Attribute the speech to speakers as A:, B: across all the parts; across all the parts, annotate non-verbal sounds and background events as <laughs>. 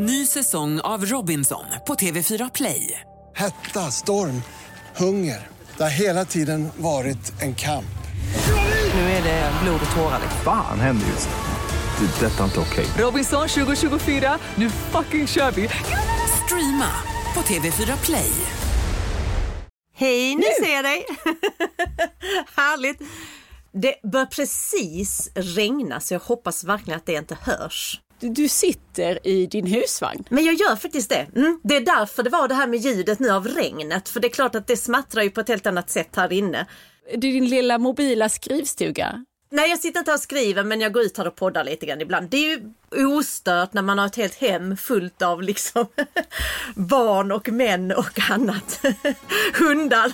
A: Ny säsong av Robinson på TV4 Play.
B: Hetta, storm, hunger. Det har hela tiden varit en kamp.
A: Nu är det blod och tårar.
C: Fan händer just nu. Det. är Detta är inte okej.
A: Robinson 2024, nu fucking kör vi! Streama på TV4 Play.
D: Hej, nu ser jag dig! <laughs> Härligt! Det bör precis regna så jag hoppas verkligen att det inte hörs.
E: Du, sitter i din husvagn.
D: Men jag gör faktiskt det. Mm. Det är därför det var det här med ljudet nu av regnet. För det är klart att det smattrar ju på ett helt annat sätt här inne.
E: Det är din lilla mobila skrivstuga.
D: Nej, jag sitter inte här och skriver men jag går ut här och poddar lite grann ibland. Det är ju ostört när man har ett helt hem fullt av liksom <laughs> barn och män och annat. <laughs> Hundar.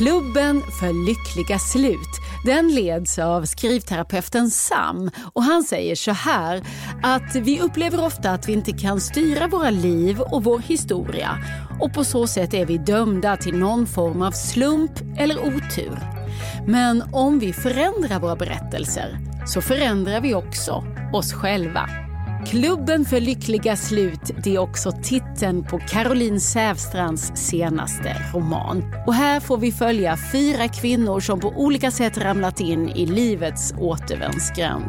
E: Klubben för lyckliga slut. Den leds av skrivterapeuten Sam och han säger så här att vi upplever ofta att vi inte kan styra våra liv och vår historia och på så sätt är vi dömda till någon form av slump eller otur. Men om vi förändrar våra berättelser så förändrar vi också oss själva. Klubben för lyckliga slut det är också titeln på Caroline Sävstrands senaste roman. Och här får vi följa fyra kvinnor som på olika sätt ramlat in i livets återvändsgränd.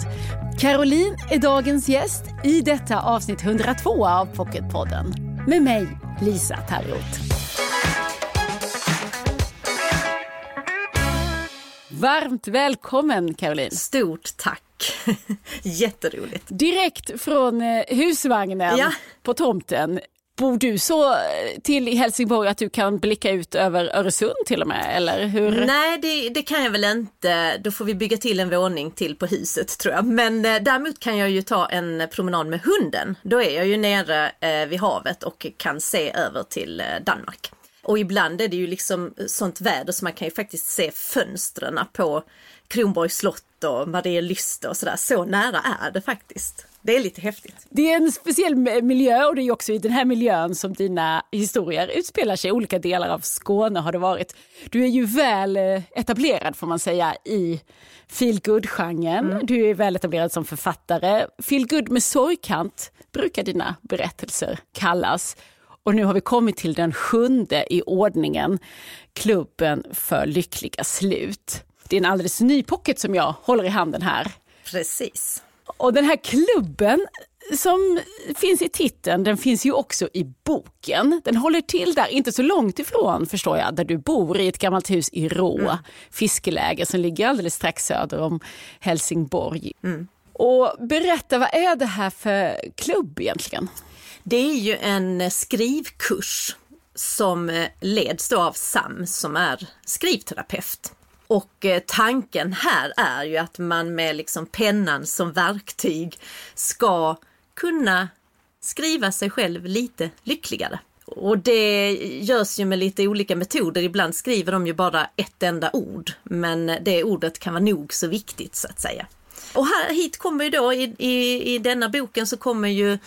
E: Caroline är dagens gäst i detta avsnitt 102 av Pocketpodden. Med mig, Lisa Tarrot. Varmt välkommen Caroline.
D: Stort tack. <laughs> Jätteroligt.
E: Direkt från eh, husvagnen
D: Ja.
E: på tomten. Bor du så eh, till i Helsingborg att du kan blicka ut över Öresund till och med? Eller hur?
D: Nej, det, det kan jag väl inte. Då får vi bygga till en våning till på huset tror jag. Men eh, däremot kan jag ju ta en promenad med hunden. Då är jag ju nere eh, vid havet och kan se över till eh, Danmark. Och ibland är det ju liksom sånt väder så man kan ju faktiskt se fönstren på Kronborgs slott och Marielyst och sådär. Så nära är det faktiskt. Det är lite häftigt.
E: Det är en speciell miljö och det är också i den här miljön som dina historier utspelar sig. I olika delar av Skåne har det varit. Du är ju väl eh, etablerad får man säga i feelgood-genren. Du är väl etablerad som författare. Feelgood med sorgkant brukar dina berättelser kallas. Och nu har vi kommit till den sjunde i ordningen, Klubben för lyckliga slut. Det är en alldeles ny pocket som jag håller i handen här.
D: Precis.
E: Och den här klubben som finns i titeln, den finns ju också i boken. Den håller till där, inte så långt ifrån förstår jag, där du bor i ett gammalt hus i Rå, fiskeläge som ligger alldeles strax söder om Helsingborg. Och berätta, vad är det här för klubb egentligen?
D: Det är ju en skrivkurs som leds av Sam som är skrivterapeut. Och eh, tanken här är ju att man med liksom pennan som verktyg ska kunna skriva sig själv lite lyckligare. Och det görs ju med lite olika metoder. Ibland skriver de ju bara ett enda ord, men det ordet kan vara nog så viktigt så att säga. Och här, hit kommer ju då i, i, i denna boken så kommer ju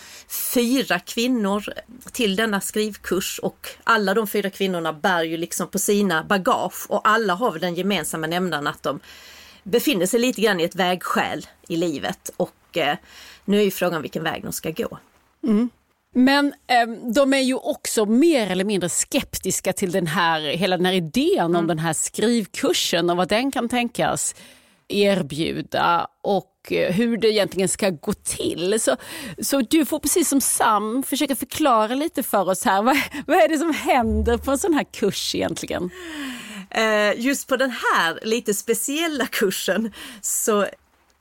D: fyra kvinnor till denna skrivkurs och alla de fyra kvinnorna bär ju liksom på sina bagage och alla har väl den gemensamma nämnaren att de befinner sig lite grann i ett vägskäl i livet och eh, nu är ju frågan vilken väg de ska gå.
E: Men eh, de är ju också mer eller mindre skeptiska till den här, hela den här idén om den här skrivkursen och vad den kan tänkas erbjuda och eh, hur det egentligen ska gå till. Så, så du får precis som Sam försöka förklara lite för oss här. <laughs> Vad, vad är det som händer på en sån här kurs egentligen?
D: Eh, just på den här lite speciella kursen så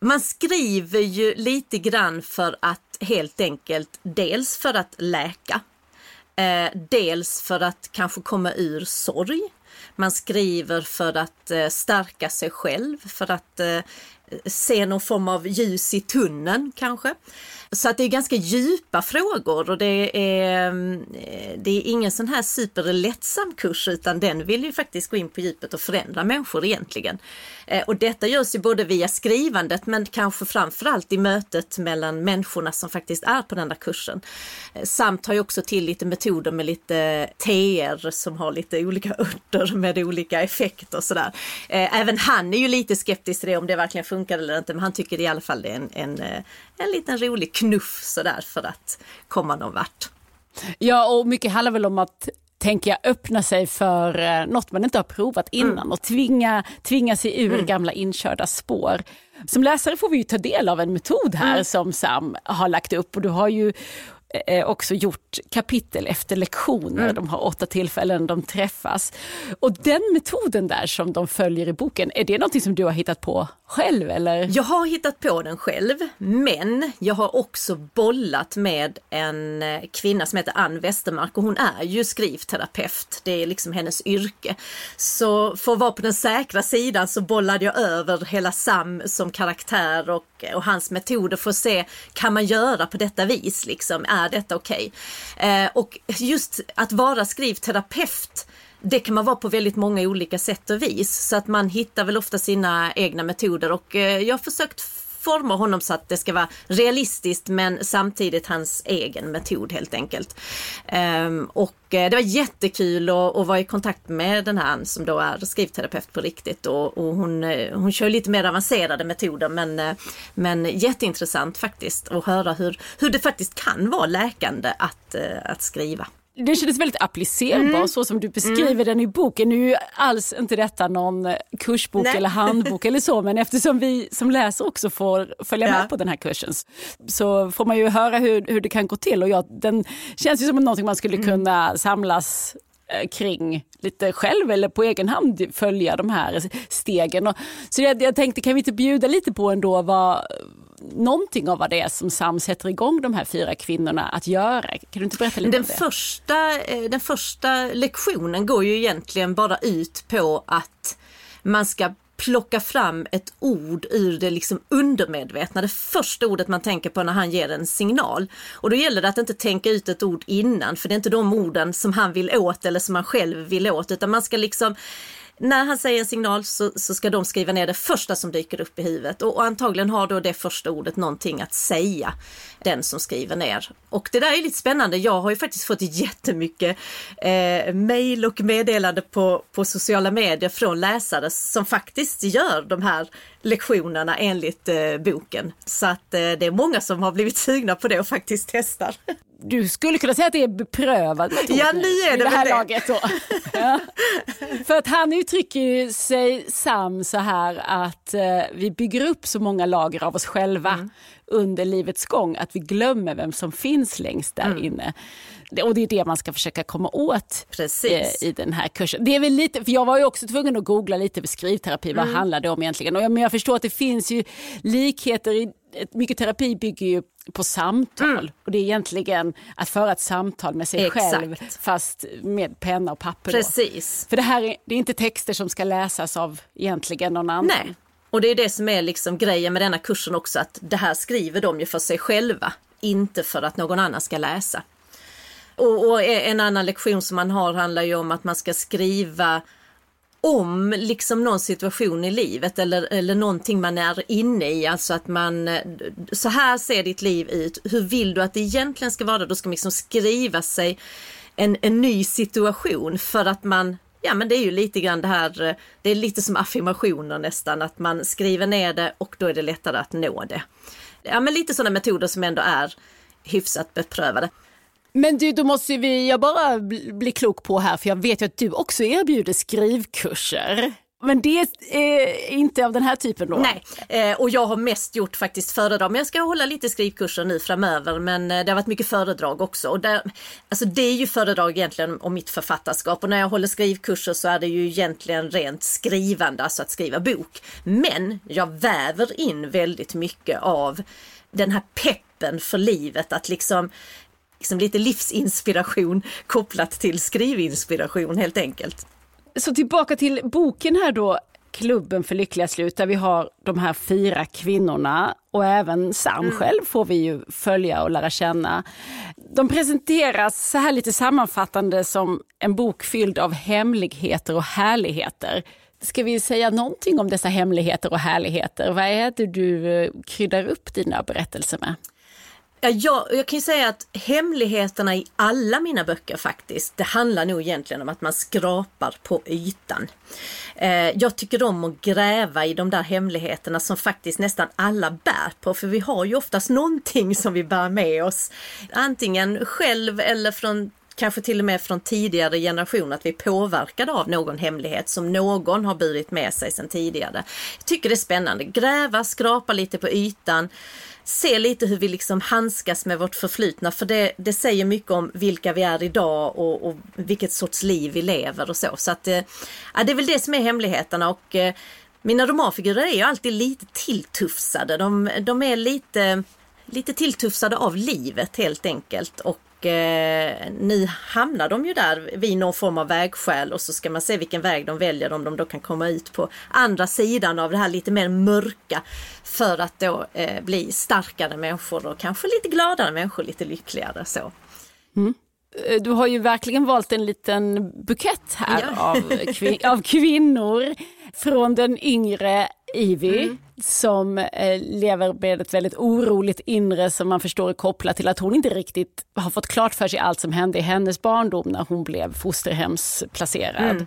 D: man skriver ju lite grann för att helt enkelt dels för att läka, eh, dels för att kanske komma ur sorg. Man skriver för att eh, stärka sig själv, för att eh, se någon form av ljus i tunneln kanske. Så att det är ganska djupa frågor och det är, mm, eh, det är ingen sån här superlättsam kurs utan den vill ju faktiskt gå in på djupet och förändra människor egentligen. Eh, och detta görs ju både via skrivandet men kanske framförallt i mötet mellan människorna som faktiskt är på den där kursen. Eh, samt har ju också till lite metoder med lite teer som har lite olika örter med olika effekter och sådär. Även han är ju lite skeptisk till det om det verkligen funkar eller inte men han tycker i alla fall det är en, en, en liten rolig knuff sådär för att komma någon vart.
E: Ja, och mycket handlar väl om att tänker jag, öppna sig för eh, något man inte har provat innan mm. och tvinga, tvinga sig ur mm. gamla inkörda spår. Som läsare får vi ju ta del av en metod här mm. som Sam har lagt upp och du har ju eh, också gjort kapitel efter lektioner. Mm. De har åtta tillfällen de träffas. Och den metoden där som de följer i boken, är det något som du har hittat på själv eller?
D: Jag har hittat på den själv, men jag har också bollat med en eh, kvinna som heter Ann Westermark och hon är ju skrivterapeut. Det är liksom hennes yrke. Så för att vara på den säkra sidan så bollade jag över hela Sam som karaktär och, och hans metoder för att se, kan man göra på detta vis liksom? Är detta okej? Okay? Eh, och just att vara skrivterapeut det kan man vara på väldigt många olika sätt och vis så att man hittar väl ofta sina egna metoder och eh, jag har försökt forma honom så att det ska vara realistiskt men samtidigt hans egen metod helt enkelt. Um, och eh, det var jättekul att, att vara i kontakt med den här som då är skrivterapeut på riktigt och, och hon, eh, hon kör lite mer avancerade metoder men, eh, men jätteintressant faktiskt att höra hur, hur det faktiskt kan vara läkande att, att skriva
E: det kändes väldigt applicerbar mm. så som du beskriver mm. den i boken. Nu är ju alls inte detta någon kursbok Nej. eller handbok eller så men eftersom vi som läser också får följa ja. med på den här kursen så får man ju höra hur, hur det kan gå till och jag, den känns ju som någonting man skulle mm. kunna samlas eh, kring lite själv eller på egen hand följa de här stegen. Och, så jag, jag tänkte kan vi inte bjuda lite på ändå vad, någonting av vad det är som Sam sätter igång de här fyra kvinnorna att göra. Kan du inte berätta lite
D: den
E: om det?
D: Första, eh, den första lektionen går ju egentligen bara ut på att man ska plocka fram ett ord ur det liksom undermedvetna, det första ordet man tänker på när han ger en signal. Och då gäller det att inte tänka ut ett ord innan, för det är inte de orden som han vill åt eller som han själv vill åt, utan man ska liksom när han säger en signal så, så, ska de skriva ner det första som dyker upp i huvudet och, och, antagligen har då det första ordet någonting att säga, den som skriver ner. Och det där är lite spännande. Jag har ju faktiskt fått jättemycket eh, mejl och meddelande på, på sociala medier från läsare som faktiskt gör de här lektionerna enligt eh, boken. Så att eh, det är många som har blivit sugna på det och faktiskt testar. <laughs>
E: du skulle kunna säga att det är beprövad metod
D: ja, nu är det,
E: det här
D: det.
E: laget. Då. <laughs> Ja. För att han uttrycker sig Sam så här att eh, vi bygger upp så många lager av oss själva mm. under livets gång att vi glömmer vem som finns längst där mm. inne. Och det är det man ska försöka komma åt eh, i den här kursen. Det är väl lite, för jag var ju också tvungen att googla lite för skrivterapi, mm. vad handlar det om egentligen? Och jag, men jag förstår att det finns ju likheter i mycket terapi bygger ju på samtal mm. och det är egentligen att föra ett samtal med sig Exakt. själv fast med penna och papper.
D: Precis.
E: Då. För det här är, det är inte texter som ska läsas av egentligen någon annan.
D: Nej. Och det är det som är liksom grejen med denna kursen också att det här skriver de ju för sig själva, inte för att någon annan ska läsa. Och, och en annan lektion som man har handlar ju om att man ska skriva om liksom någon situation i livet eller, eller någonting man är inne i. Alltså att man, så här ser ditt liv ut. Hur vill du att det egentligen ska vara? Då ska man liksom skriva sig en, en ny situation för att man Ja men det är ju lite grann det här, det är lite som affirmationer nästan, att man skriver ner det och då är det lättare att nå det. Ja men lite sådana metoder som ändå är hyfsat beprövade.
E: Men du, då måste vi, jag bara bli klok på här, för jag vet ju att du också erbjuder skrivkurser. Men det är inte av den här typen då?
D: Nej, eh, och jag har mest gjort faktiskt föredrag. Men jag ska hålla lite skrivkurser nu framöver. Men eh, det har varit mycket föredrag också. Och där, alltså det är ju föredrag egentligen om mitt författarskap. Och när jag håller skrivkurser så är det ju egentligen rent skrivande, alltså att skriva bok. Men jag väver in väldigt mycket av den här peppen för livet. Att liksom liksom lite livsinspiration kopplat till skrivinspiration helt enkelt.
E: Så tillbaka till boken här då. klubben för lyckliga slut där vi har de här fyra kvinnorna och även Sam mm. själv får vi ju följa och lära känna. De presenteras så här lite sammanfattande som en bok fylld av hemligheter och härligheter. Ska vi säga någonting om dessa hemligheter och härligheter? Vad är det du eh, kryddar upp dina berättelser med?
D: Ja, jag, jag kan ju säga att hemligheterna i alla mina böcker faktiskt, det handlar nog egentligen om att man skrapar på ytan. Eh, jag tycker om att gräva i de där hemligheterna som faktiskt nästan alla bär på, för vi har ju oftast någonting som vi bär med oss. Antingen själv eller från kanske till och med från tidigare generationer, att vi är påverkade av någon hemlighet som någon har burit med sig sedan tidigare. Jag tycker det är spännande. Gräva, skrapa lite på ytan se lite hur vi liksom handskas med vårt förflutna för det, det säger mycket om vilka vi är idag och, och vilket sorts liv vi lever och så. Så att, eh, ja, det är väl det som är hemligheterna och eh, mina romanfigurer är ju alltid lite tilltufsade. De, de är lite, lite tilltufsade av livet helt enkelt och eh, nu hamnar de ju där vid någon form av vägskäl och så ska man se vilken väg de väljer om de då kan komma ut på andra sidan av det här lite mer mörka för att då eh, bli starkare människor och kanske lite gladare människor, lite lyckligare så.
E: Mm. Eh, du har ju verkligen valt en liten bukett här ja. av, kvin <laughs> av kvinnor från den yngre Ivy mm. som eh, lever med ett väldigt oroligt inre som man förstår är kopplat till att hon inte riktigt har fått klart för sig allt som hände i hennes barndom när hon blev fosterhemsplacerad. Mm.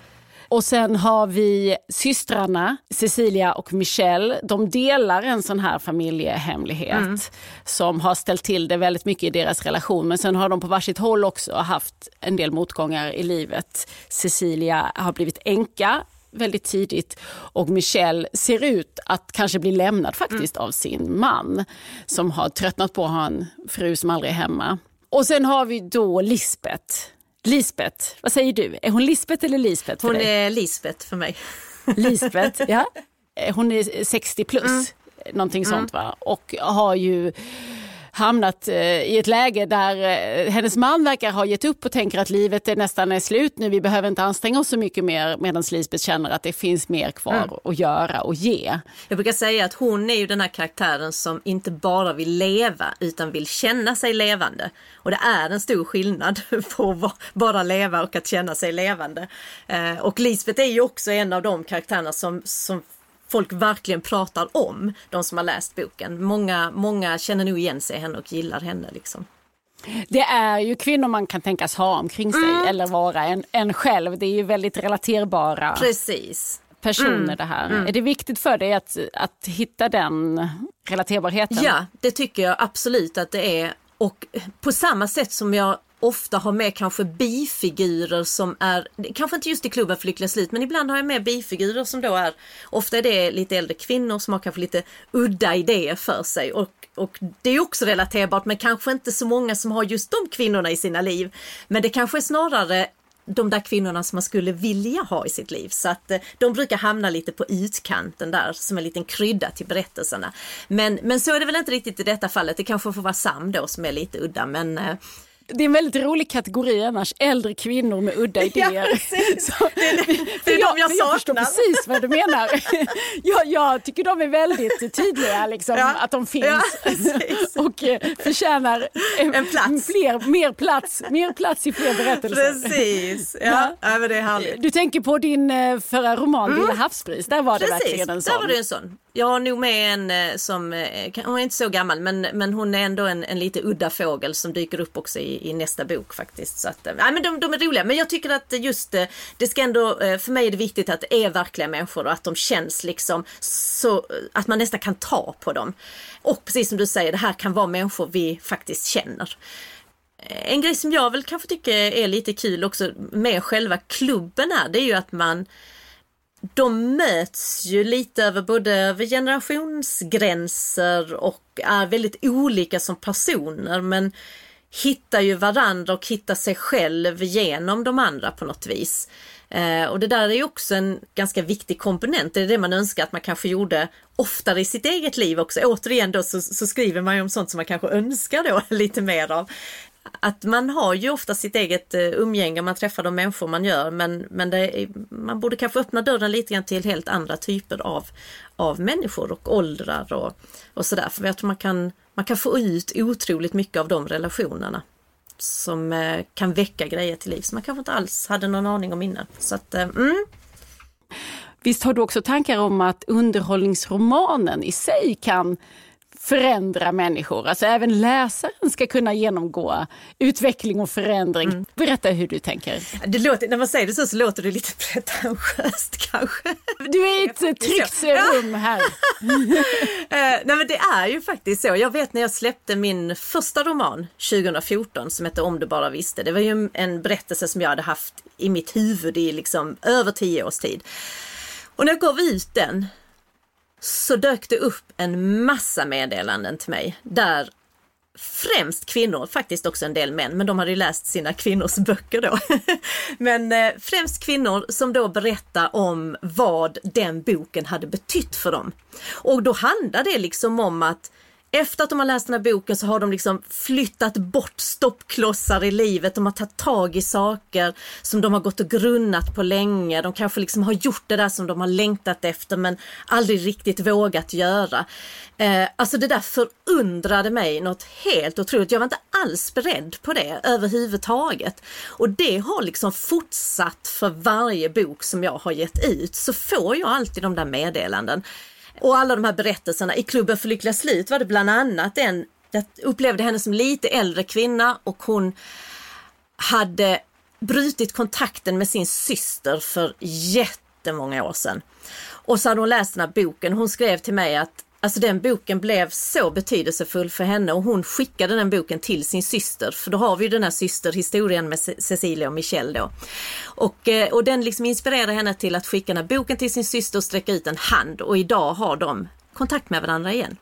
E: Och sen har vi systrarna Cecilia och Michelle. De delar en sån här familjehemlighet mm. som har ställt till det väldigt mycket i deras relation. Men sen har de på varsitt håll också haft en del motgångar i livet. Cecilia har blivit änka väldigt tidigt och Michelle ser ut att kanske bli lämnad faktiskt mm. av sin man som har tröttnat på att ha en fru som aldrig är hemma. Och sen har vi då Lisbeth. Lisbeth, vad säger du? Är hon Lisbeth eller Lisbeth
D: Hon är Lisbeth för mig. <laughs>
E: Lisbeth, ja. <laughs> Hon är 60 plus, mm. någonting mm. sånt va? Och har ju hamnat eh, i ett läge där eh, hennes man verkar ha gett upp och tänker att livet är nästan är slut nu, vi behöver inte anstränga oss så mycket mer medan Lisbeth känner att det finns mer kvar mm. att göra och ge.
D: Jag brukar säga att hon är ju den här karaktären som inte bara vill leva utan vill känna sig levande. Och det är en stor skillnad <laughs> på att bara leva och att känna sig levande. Eh, och Lisbeth är ju också en av de karaktärerna som, som folk verkligen pratar om, de som har läst boken. Många, många känner nog igen sig i henne och gillar henne. Liksom.
E: Det är ju kvinnor man kan tänkas ha omkring sig mm. eller vara en, en själv. Det är ju väldigt relaterbara
D: Precis.
E: personer mm. det här. Mm. Är det viktigt för dig att, att hitta den relaterbarheten?
D: Ja, det tycker jag absolut att det är. Och på samma sätt som jag ofta har med kanske bifigurer som är, kanske inte just i klubben för lyckliga slut, men ibland har jag med bifigurer som då är, ofta är det lite äldre kvinnor som har kanske lite udda idéer för sig och, och det är också relaterbart men kanske inte så många som har just de kvinnorna i sina liv. Men det kanske är snarare de där kvinnorna som man skulle vilja ha i sitt liv. Så att eh, de brukar hamna lite på utkanten där som en liten krydda till berättelserna. Men, men så är det väl inte riktigt i detta fallet. Det kanske får vara Sam då som är lite udda men eh,
E: det är en väldigt rolig kategori annars, äldre kvinnor med udda <laughs> idéer. Ja,
D: Så, det, är, det är jag, de jag,
E: jag förstår precis vad du menar. <laughs> jag, jag tycker de är väldigt tydliga, liksom, ja. att de finns ja, <laughs> och eh, förtjänar en plats. Fler, mer, plats, mer plats i fler berättelser.
D: Precis, ja. ja. det är härligt.
E: Du tänker på din eh, förra roman mm. Lilla havsbris, där var det precis. verkligen en sån.
D: Där var det en sån. Jag har nog med en eh, som, eh, hon är inte så gammal men, men hon är ändå en, en lite udda fågel som dyker upp också i i, nästa bok faktiskt. Så att, eh, nej, men de, de, är roliga. Men jag tycker att just det ska ändå, för mig är det viktigt att det är verkliga människor och att de känns liksom så att man nästan kan ta på dem. Och precis som du säger, det här kan vara människor vi faktiskt känner. En grej som jag väl kanske tycker är lite kul också med själva klubben här, det är ju att man de möts ju lite över både över generationsgränser och är väldigt olika som personer men hittar ju varandra och hittar sig själv genom de andra på något vis. Eh, och det där är ju också en ganska viktig komponent. Det är det man önskar att man kanske gjorde oftare i sitt eget liv också. Återigen då så, så skriver man ju om sånt som man kanske önskar då <laughs> lite mer av att man har ju ofta sitt eget eh, umgänge, man träffar de människor man gör men, men är, man borde kanske öppna dörren lite grann till helt andra typer av, av människor och åldrar och, och sådär. För jag tror man kan, man kan få ut otroligt mycket av de relationerna som eh, kan väcka grejer till liv som man kanske inte alls hade någon aning om innan. Så att, eh, mm.
E: Visst har du också tankar om att underhållningsromanen i sig kan förändra människor. Alltså även läsaren ska kunna genomgå utveckling och förändring. Mm. Berätta hur du tänker.
D: Det låter, när man säger det så, så låter det lite pretentiöst <laughs> kanske.
E: Du är i ett tryggt rum här. <laughs>
D: Eh, nej men det är ju faktiskt så. Jag vet när jag släppte min första roman 2014 som hette Om du bara visste. Det var ju en berättelse som jag hade haft i mitt huvud i liksom över tio års tid. Och när jag gav ut den så dök det upp en massa meddelanden till mig där främst kvinnor, faktiskt också en del män, men de hade ju läst sina kvinnors böcker då. <laughs> men eh, främst kvinnor som då berättar om vad den boken hade betytt för dem. Och då handlar det liksom om att efter att de har läst den här boken så har de liksom flyttat bort stoppklossar i livet. De har tagit tag i saker som de har gått och grunnat på länge. De kanske liksom har gjort det där som de har längtat efter men aldrig riktigt vågat göra. Eh, alltså det där förundrade mig något helt otroligt. Jag var inte alls beredd på det överhuvudtaget. Och det har liksom fortsatt för varje bok som jag har gett ut så får jag alltid de där meddelanden. Och alla de här berättelserna. I Klubben för lyckliga slut var det bland annat en, jag upplevde henne som lite äldre kvinna och hon hade brutit kontakten med sin syster för jättemånga år sedan. Och så hade hon läst den här boken. Hon skrev till mig att Alltså den boken blev så betydelsefull för henne och hon skickade den boken till sin syster. För då har vi ju den här systerhistorien med Cecilia och Michelle då. Och, eh, och den liksom inspirerade henne till att skicka den här boken till sin syster och sträcka ut en hand och idag har de kontakt med varandra igen.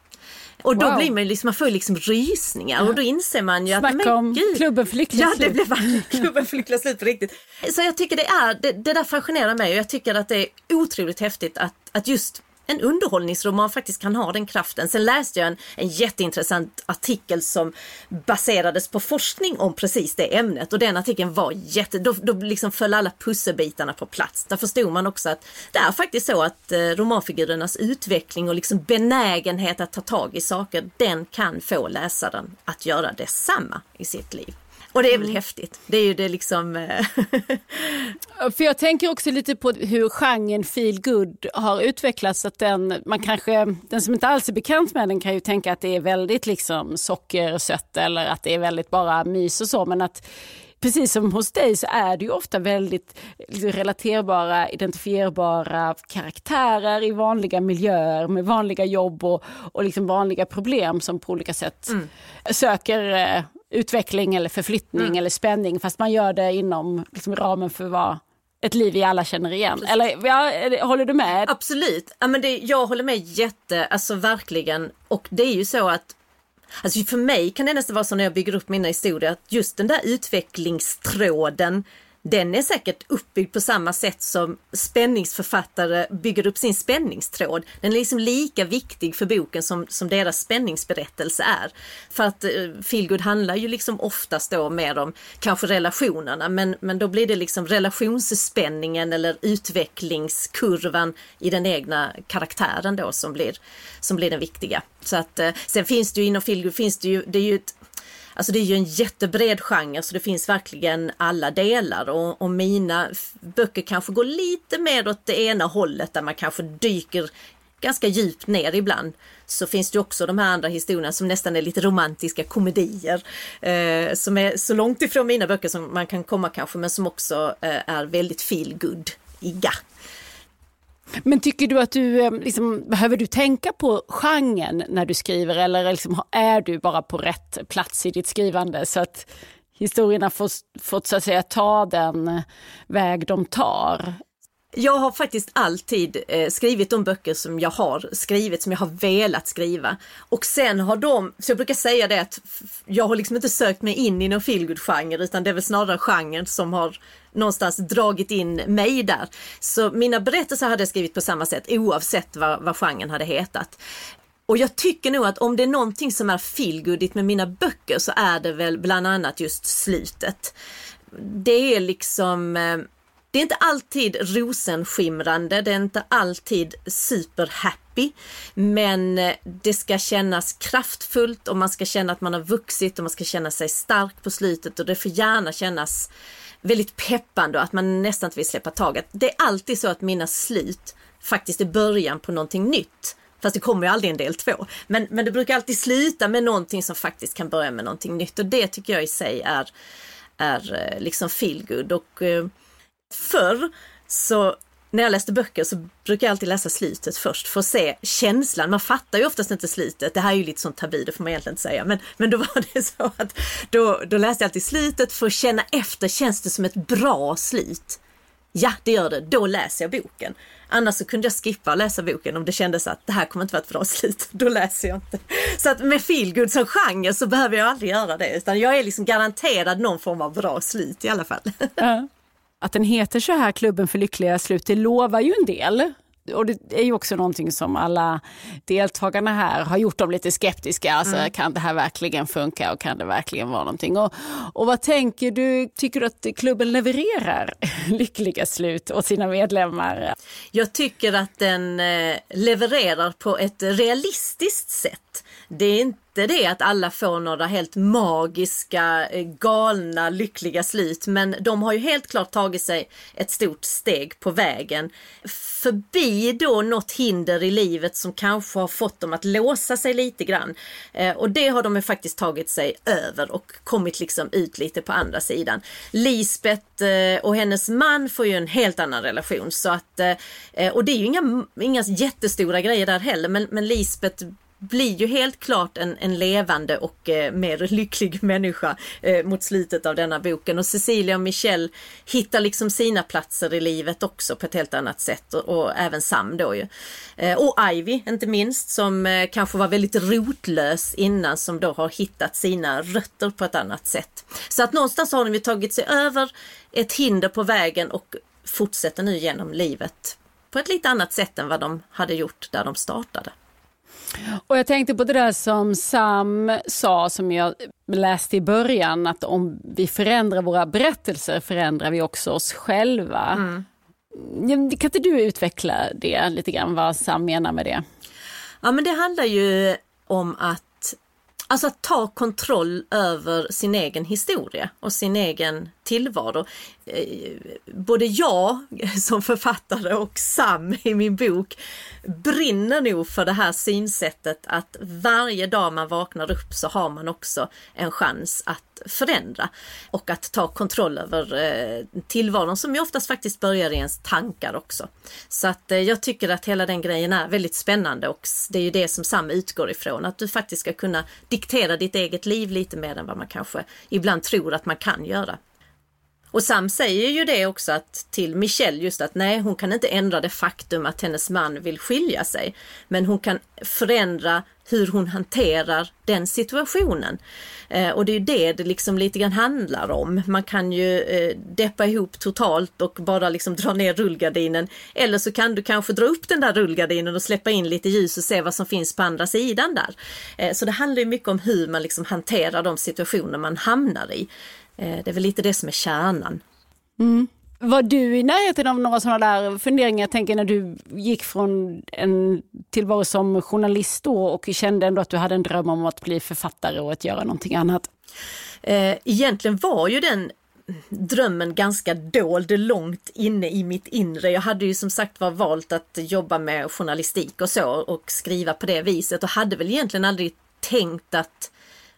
D: Och då wow. blir man liksom, man får liksom rysningar ja. och då inser man ju
E: Snacka att... Snacka om gud, klubben för lyckliga
D: slut. Ja, det blev <laughs> klubben för lyckliga slut på riktigt. Så jag tycker det är, det, det där fascinerar mig och jag tycker att det är otroligt häftigt att, att just en underhållningsroman faktiskt kan ha den kraften. Sen läste jag en, en jätteintressant artikel som baserades på forskning om precis det ämnet och den artikeln var jätte, då, då liksom föll alla pusselbitarna på plats. Där förstod man också att det är faktiskt så att eh, romanfigurernas utveckling och liksom benägenhet att ta tag i saker, den kan få läsaren att göra detsamma i sitt liv. Och det är väl mm. häftigt. Det är ju det liksom... Eh, <laughs>
E: För jag tänker också lite på hur genren feel good har utvecklats. Att den, man kanske, den som inte alls är bekant med den kan ju tänka att det är väldigt liksom sockersött eller att det är väldigt bara mys och så. Men att precis som hos dig så är det ju ofta väldigt liksom, relaterbara, identifierbara karaktärer i vanliga miljöer med vanliga jobb och, och liksom vanliga problem som på olika sätt mm. söker eh, utveckling eller förflyttning mm. eller spänning fast man gör det inom liksom, ramen för vad ett liv vi alla känner igen. Precis. Eller ja, håller du med?
D: Absolut. Ja, men det, jag håller med jätte, alltså verkligen. Och det är ju så att Alltså för mig kan det nästan vara så när jag bygger upp mina historier att just den där utvecklingstråden den är säkert uppbyggd på samma sätt som spänningsförfattare bygger upp sin spänningstråd. Den är liksom lika viktig för boken som, som deras spänningsberättelse är. För att eh, feelgood handlar ju liksom oftast då mer om kanske relationerna men, men då blir det liksom relationsspänningen eller utvecklingskurvan i den egna karaktären då som blir, som blir den viktiga. Så att eh, sen finns det ju inom feelgood finns det ju, det är ju ett Alltså det är ju en jättebred genre så det finns verkligen alla delar och, och mina böcker kanske går lite mer åt det ena hållet där man kanske dyker ganska djupt ner ibland så finns det också de här andra historierna som nästan är lite romantiska komedier. Eh, som är så långt ifrån mina böcker som man kan komma kanske men som också eh, är väldigt feel good iga
E: men tycker du att du, eh, liksom, behöver du tänka på genren när du skriver eller liksom, är du bara på rätt plats i ditt skrivande så att historierna får, fått så att säga ta den väg de tar?
D: Jag har faktiskt alltid eh, skrivit de böcker som jag har skrivit, som jag har velat skriva. Och sen har de, så jag brukar säga det att jag har liksom inte sökt mig in i någon feelgood-genre utan det är väl snarare genren som har någonstans dragit in mig där. Så mina berättelser hade jag skrivit på samma sätt oavsett vad, vad genren hade hetat. Och jag tycker nog att om det är någonting som är feelgoodigt med mina böcker så är det väl bland annat just slutet. Det är liksom eh, det är inte alltid rosenskimrande, det är inte alltid superhappy, men eh, det ska kännas kraftfullt och man ska känna att man har vuxit och man ska känna sig stark på slutet och det får gärna kännas väldigt peppande och att man nästan inte vill släppa taget. Det är alltid så att mina slut faktiskt är början på någonting nytt. Fast det kommer ju aldrig en del två. Men, men det brukar alltid sluta med någonting som faktiskt kan börja med någonting nytt och det tycker jag i sig är, är eh, liksom feelgood. Och eh, förr så när jag läste böcker så brukar jag alltid läsa slutet först för att se känslan. Man fattar ju oftast inte slutet. Det här är ju lite sånt tabu, det får man egentligen inte säga. Men, men då var det <laughs> så att då, då läste jag alltid slutet för att känna efter, känns det som ett bra slut? Ja, det gör det. Då läser jag boken. Annars så kunde jag skippa att läsa boken om det kändes att det här kommer inte vara ett bra <laughs> slut. Då läser jag inte. Så att med feelgood som genre så behöver jag aldrig göra det. Utan jag är liksom garanterad någon form av bra slut i alla fall.
E: Ja. <laughs> Att den heter så här, Klubben för lyckliga slut, det lovar ju en del. Och det är ju också någonting som alla deltagarna här har gjort dem lite skeptiska. Alltså, mm. Kan det här verkligen funka och kan det verkligen vara någonting? Och, och vad tänker du, tycker du att klubben levererar <laughs> lyckliga slut åt sina medlemmar?
D: Jag tycker att den eh, levererar på ett realistiskt sätt. Det är inte inte det att alla får några helt magiska, eh, galna, lyckliga slut. Men de har ju helt klart tagit sig ett stort steg på vägen. Förbi då något hinder i livet som kanske har fått dem att låsa sig lite grann. Eh, och det har de ju faktiskt tagit sig över och kommit liksom ut lite på andra sidan. Lisbeth eh, och hennes man får ju en helt annan relation så att, och det är ju inga, inga jättestora grejer där heller men, men Lisbeth blir ju helt klart en, en levande och eh, mer <laughs> lycklig människa eh, mot slutet av denna boken. Och Cecilia och Michelle hittar liksom sina platser i livet också på ett helt annat sätt och, och även Sam då ju. Eh, och Ivy inte minst som eh, kanske var väldigt rotlös innan som då har hittat sina rötter på ett annat sätt. Så att någonstans har de ju tagit sig över ett hinder på vägen och fortsätter nu genom livet på ett lite annat sätt än vad de hade gjort där de startade.
E: Och jag tänkte på det där som Sam sa, som jag läste i början, att om vi förändrar våra berättelser förändrar vi också oss själva. Mm. Kan inte du utveckla det lite grann, vad Sam menar med det?
D: Ja men det handlar ju om att Alltså att ta kontroll över sin egen historia och sin egen tillvaro. Eh, både jag <laughs> som författare och Sam i min bok brinner nog för det här synsättet att varje dag man vaknar upp så har man också en chans att förändra och att ta kontroll över eh, tillvaron som ju oftast faktiskt börjar i ens tankar också. Så att eh, jag tycker att hela den grejen är väldigt spännande och det är ju det som Sam utgår ifrån, att du faktiskt ska kunna diktera ditt eget liv lite mer än vad man kanske ibland tror att man kan göra. Och Sam säger ju det också att till Michelle just att nej, hon kan inte ändra det faktum att hennes man vill skilja sig. Men hon kan förändra hur hon hanterar den situationen. Eh, och det är ju det det liksom lite grann handlar om. Man kan ju eh, deppa ihop totalt och bara liksom dra ner rullgardinen. Eller så kan du kanske dra upp den där rullgardinen och släppa in lite ljus och se vad som finns på andra sidan där. Eh, så det handlar ju mycket om hur man liksom hanterar de situationer man hamnar i. Eh, det är väl lite det som är kärnan.
E: Mm. Var du i närheten av några sådana där funderingar, jag tänker när du gick från en tillvaro som journalist då och kände ändå att du hade en dröm om att bli författare och att göra någonting annat?
D: Eh, egentligen var ju den drömmen ganska dold långt inne i mitt inre. Jag hade ju som sagt var valt att jobba med journalistik och så och skriva på det viset och hade väl egentligen aldrig tänkt att,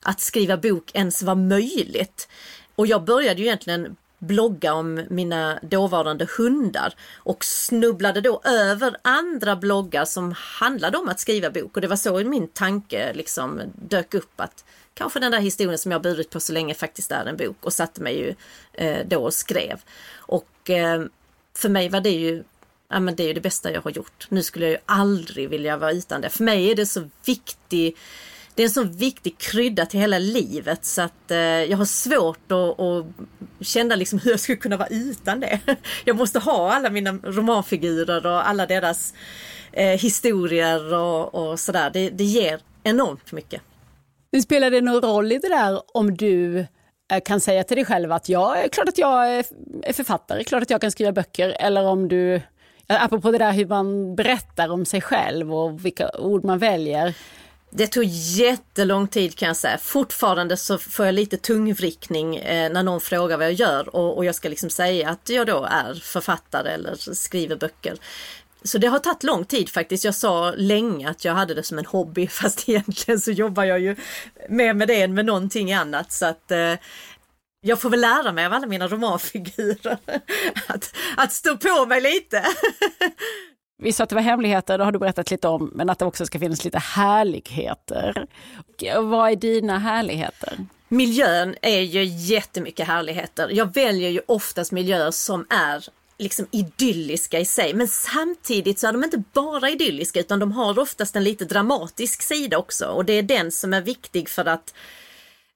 D: att skriva bok ens var möjligt. Och jag började ju egentligen blogga om mina dåvarande hundar och snubblade då över andra bloggar som handlade om att skriva bok och det var så min tanke liksom dök upp att kanske den där historien som jag burit på så länge faktiskt är en bok och satte mig ju eh, då och skrev. Och eh, för mig var det ju Ja men det är ju det bästa jag har gjort. Nu skulle jag ju aldrig vilja vara utan det. För mig är det så viktigt det är en så viktig krydda till hela livet så att eh, jag har svårt att, att känna liksom hur jag skulle kunna vara utan det. <laughs> Jag måste ha alla mina romanfigurer och alla deras eh, historier och, och sådär. Det, det ger enormt mycket.
E: Men spelar det någon roll i det där om du eh, kan säga till dig själv att jag är klart att jag är författare, klart att jag kan skriva böcker, eller om du, eh, apropå det där hur man berättar om sig själv och vilka ord man väljer.
D: Det tog jättelång tid kan jag säga. Fortfarande så får jag lite tungvrickning eh, när någon frågar vad jag gör och, och jag ska liksom säga att jag då är författare eller skriver böcker. Så det har tagit lång tid faktiskt. Jag sa länge att jag hade det som en hobby <laughs> fast egentligen så jobbar jag ju mer med det än med någonting annat. Så att eh, jag får väl lära mig av alla mina romanfigurer <laughs> att, att stå på mig lite. <laughs>
E: Vi sa att det var hemligheter, det har du berättat lite om, men att det också ska finnas lite härligheter. Och eh, vad är dina härligheter?
D: Miljön är ju jättemycket härligheter. Jag väljer ju oftast miljöer som är liksom idylliska i sig. Men samtidigt så är de inte bara idylliska utan de har oftast en lite dramatisk sida också och det är den som är viktig för att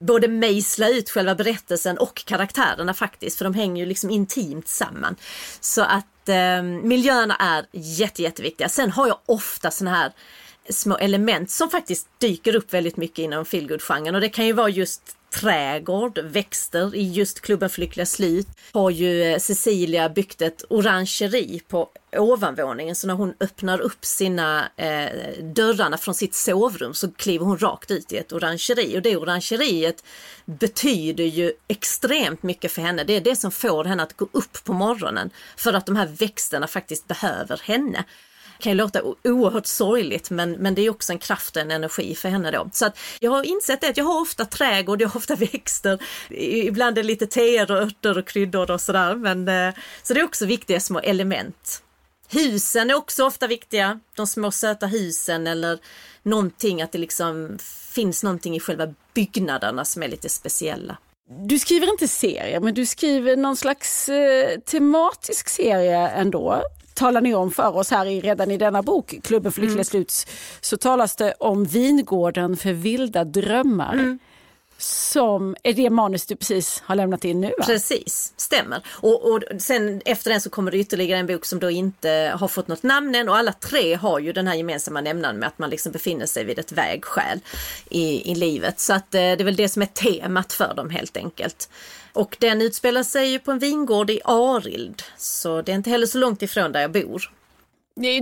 D: både mejsla ut själva berättelsen och karaktärerna faktiskt, för de hänger ju liksom intimt samman. Så att eh, miljöerna är jätte, jätteviktiga. Sen har jag ofta såna här små element som faktiskt dyker upp väldigt mycket inom feelgood-genren och det kan ju vara just trädgård, växter. I just klubben för lyckliga slut har ju eh, Cecilia byggt ett orangeri på ovanvåningen så när hon öppnar upp sina eh, dörrarna från sitt sovrum så kliver hon rakt ut i ett orangeri och det orangeriet betyder ju extremt mycket för henne. Det är det som får henne att gå upp på morgonen för att de här växterna faktiskt behöver henne kan ju låta oerhört sorgligt men, men det är också en kraft och en energi för henne då. Så att jag har insett det att jag har ofta trädgård, jag har ofta <laughs> växter, ibland är det lite teer och örter och kryddor och sådär. Men, eh, så det är också viktiga små element. Husen är också ofta viktiga, de små söta husen eller någonting att det liksom finns någonting i själva byggnaderna som är lite speciella.
E: Du skriver inte serier, men du skriver någon slags eh, tematisk serie ändå talar ni om för oss här i, redan i denna bok, Klubben för lyckliga mm. slut, så talas det om vingården för vilda drömmar. Mm som är det manus du precis har lämnat in nu? Va?
D: Precis, stämmer. Och, och sen efter den så kommer det ytterligare en bok som då inte har fått något namn än och alla tre har ju den här gemensamma nämnaren med att man liksom befinner sig vid ett vägskäl i, i livet. Så att eh, det är väl det som är temat för dem helt enkelt. Och den utspelar sig ju på en vingård i Arild, så det är inte heller så långt ifrån där jag bor.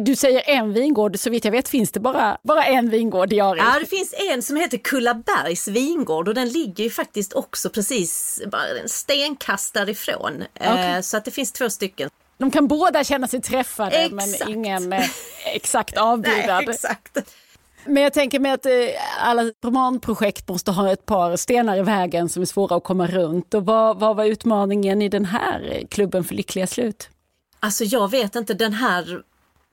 E: Du säger en vingård, så vitt jag vet finns det bara, bara en vingård i Arild.
D: Ja, det finns en som heter Kullabergs vingård och den ligger ju faktiskt också precis en stenkast därifrån. Okay. Så att det finns två stycken.
E: De kan båda känna sig träffade exakt. men ingen eh, <laughs> exakt avbildad.
D: Nej, exakt.
E: Men jag tänker mig att eh, alla romanprojekt måste ha ett par stenar i vägen som är svåra att komma runt. Och vad, vad var utmaningen i den här klubben för lyckliga slut?
D: Alltså jag vet inte, den här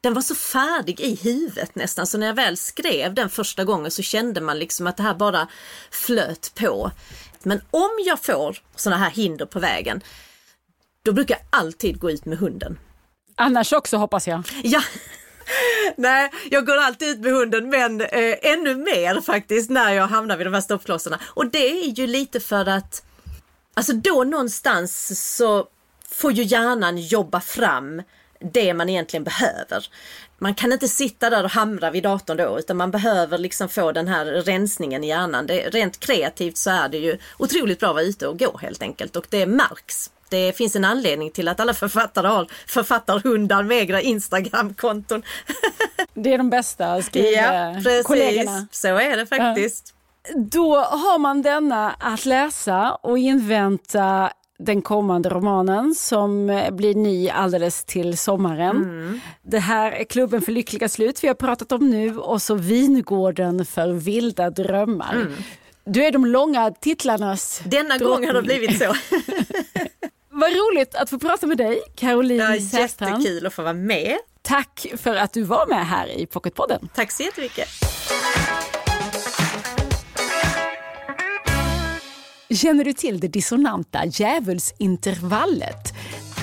D: den var så färdig i huvudet nästan så när jag väl skrev den första gången så kände man liksom att det här bara flöt på. Men om jag får såna här hinder på vägen, då brukar jag alltid gå ut med hunden.
E: Annars också hoppas jag.
D: Ja, <laughs> Nej, jag går alltid ut med hunden men eh, ännu mer faktiskt när jag hamnar vid de här stoppklossarna. Och det är ju lite för att, alltså då någonstans så får ju hjärnan jobba fram det man egentligen behöver. Man kan inte sitta där och hamra vid datorn då utan man behöver liksom få den här rensningen i hjärnan. Det, rent kreativt så är det ju otroligt bra att vara ute och gå helt enkelt och det märks. Det finns en anledning till att alla författare har författarhundar med Instagramkonton. <laughs>
E: Det är de bästa skrivkollegorna.
D: Ja, Så är det faktiskt.
E: Då har man denna att läsa och invänta den kommande romanen som blir ny alldeles till sommaren. Mm. Det här är Klubben för lyckliga slut vi har pratat om nu och så Vingården för vilda drömmar. Mm. Du är de långa titlarnas
D: Denna drottning. gång har det blivit så. <laughs>
E: Vad roligt att få prata med dig, Caroline ja,
D: Säfstrand. Jättekul att få vara med.
E: Tack för att du var med här i Pocketpodden.
D: Tack så jättemycket.
E: Känner du till det dissonanta djävulsintervallet?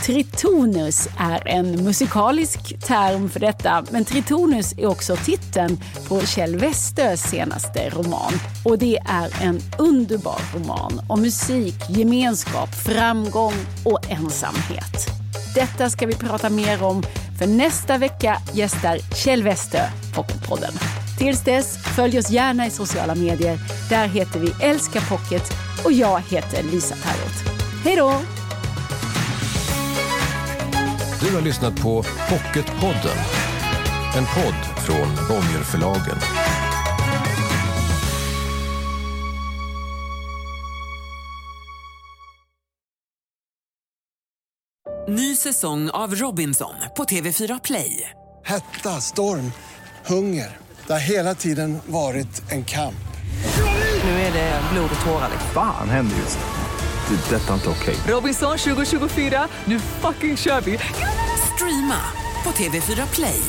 E: Tritonus är en musikalisk term för detta, men Tritonus är också titeln på Kjell Westös senaste roman. Och det är en underbar roman om musik, gemenskap, framgång och ensamhet. Detta ska vi prata mer om, för nästa vecka gästar Kjell Westö Pocketpodden. Tills dess, följ oss gärna i sociala medier. Där heter vi Älska Pocket och jag heter Lisa Tallroth. Hej då!
F: Du har lyssnat på Pocketpodden. En podd från Bonnierförlagen.
A: Ny säsong av Robinson på TV4 Play.
B: Hetta, storm, hunger. Det har hela tiden varit en kamp.
A: Nu är det blod och tårar.
C: Fan händer just nu. Det. är Detta är inte okej.
A: Robinson 2024, nu fucking kör vi! Streama på TV4 Play.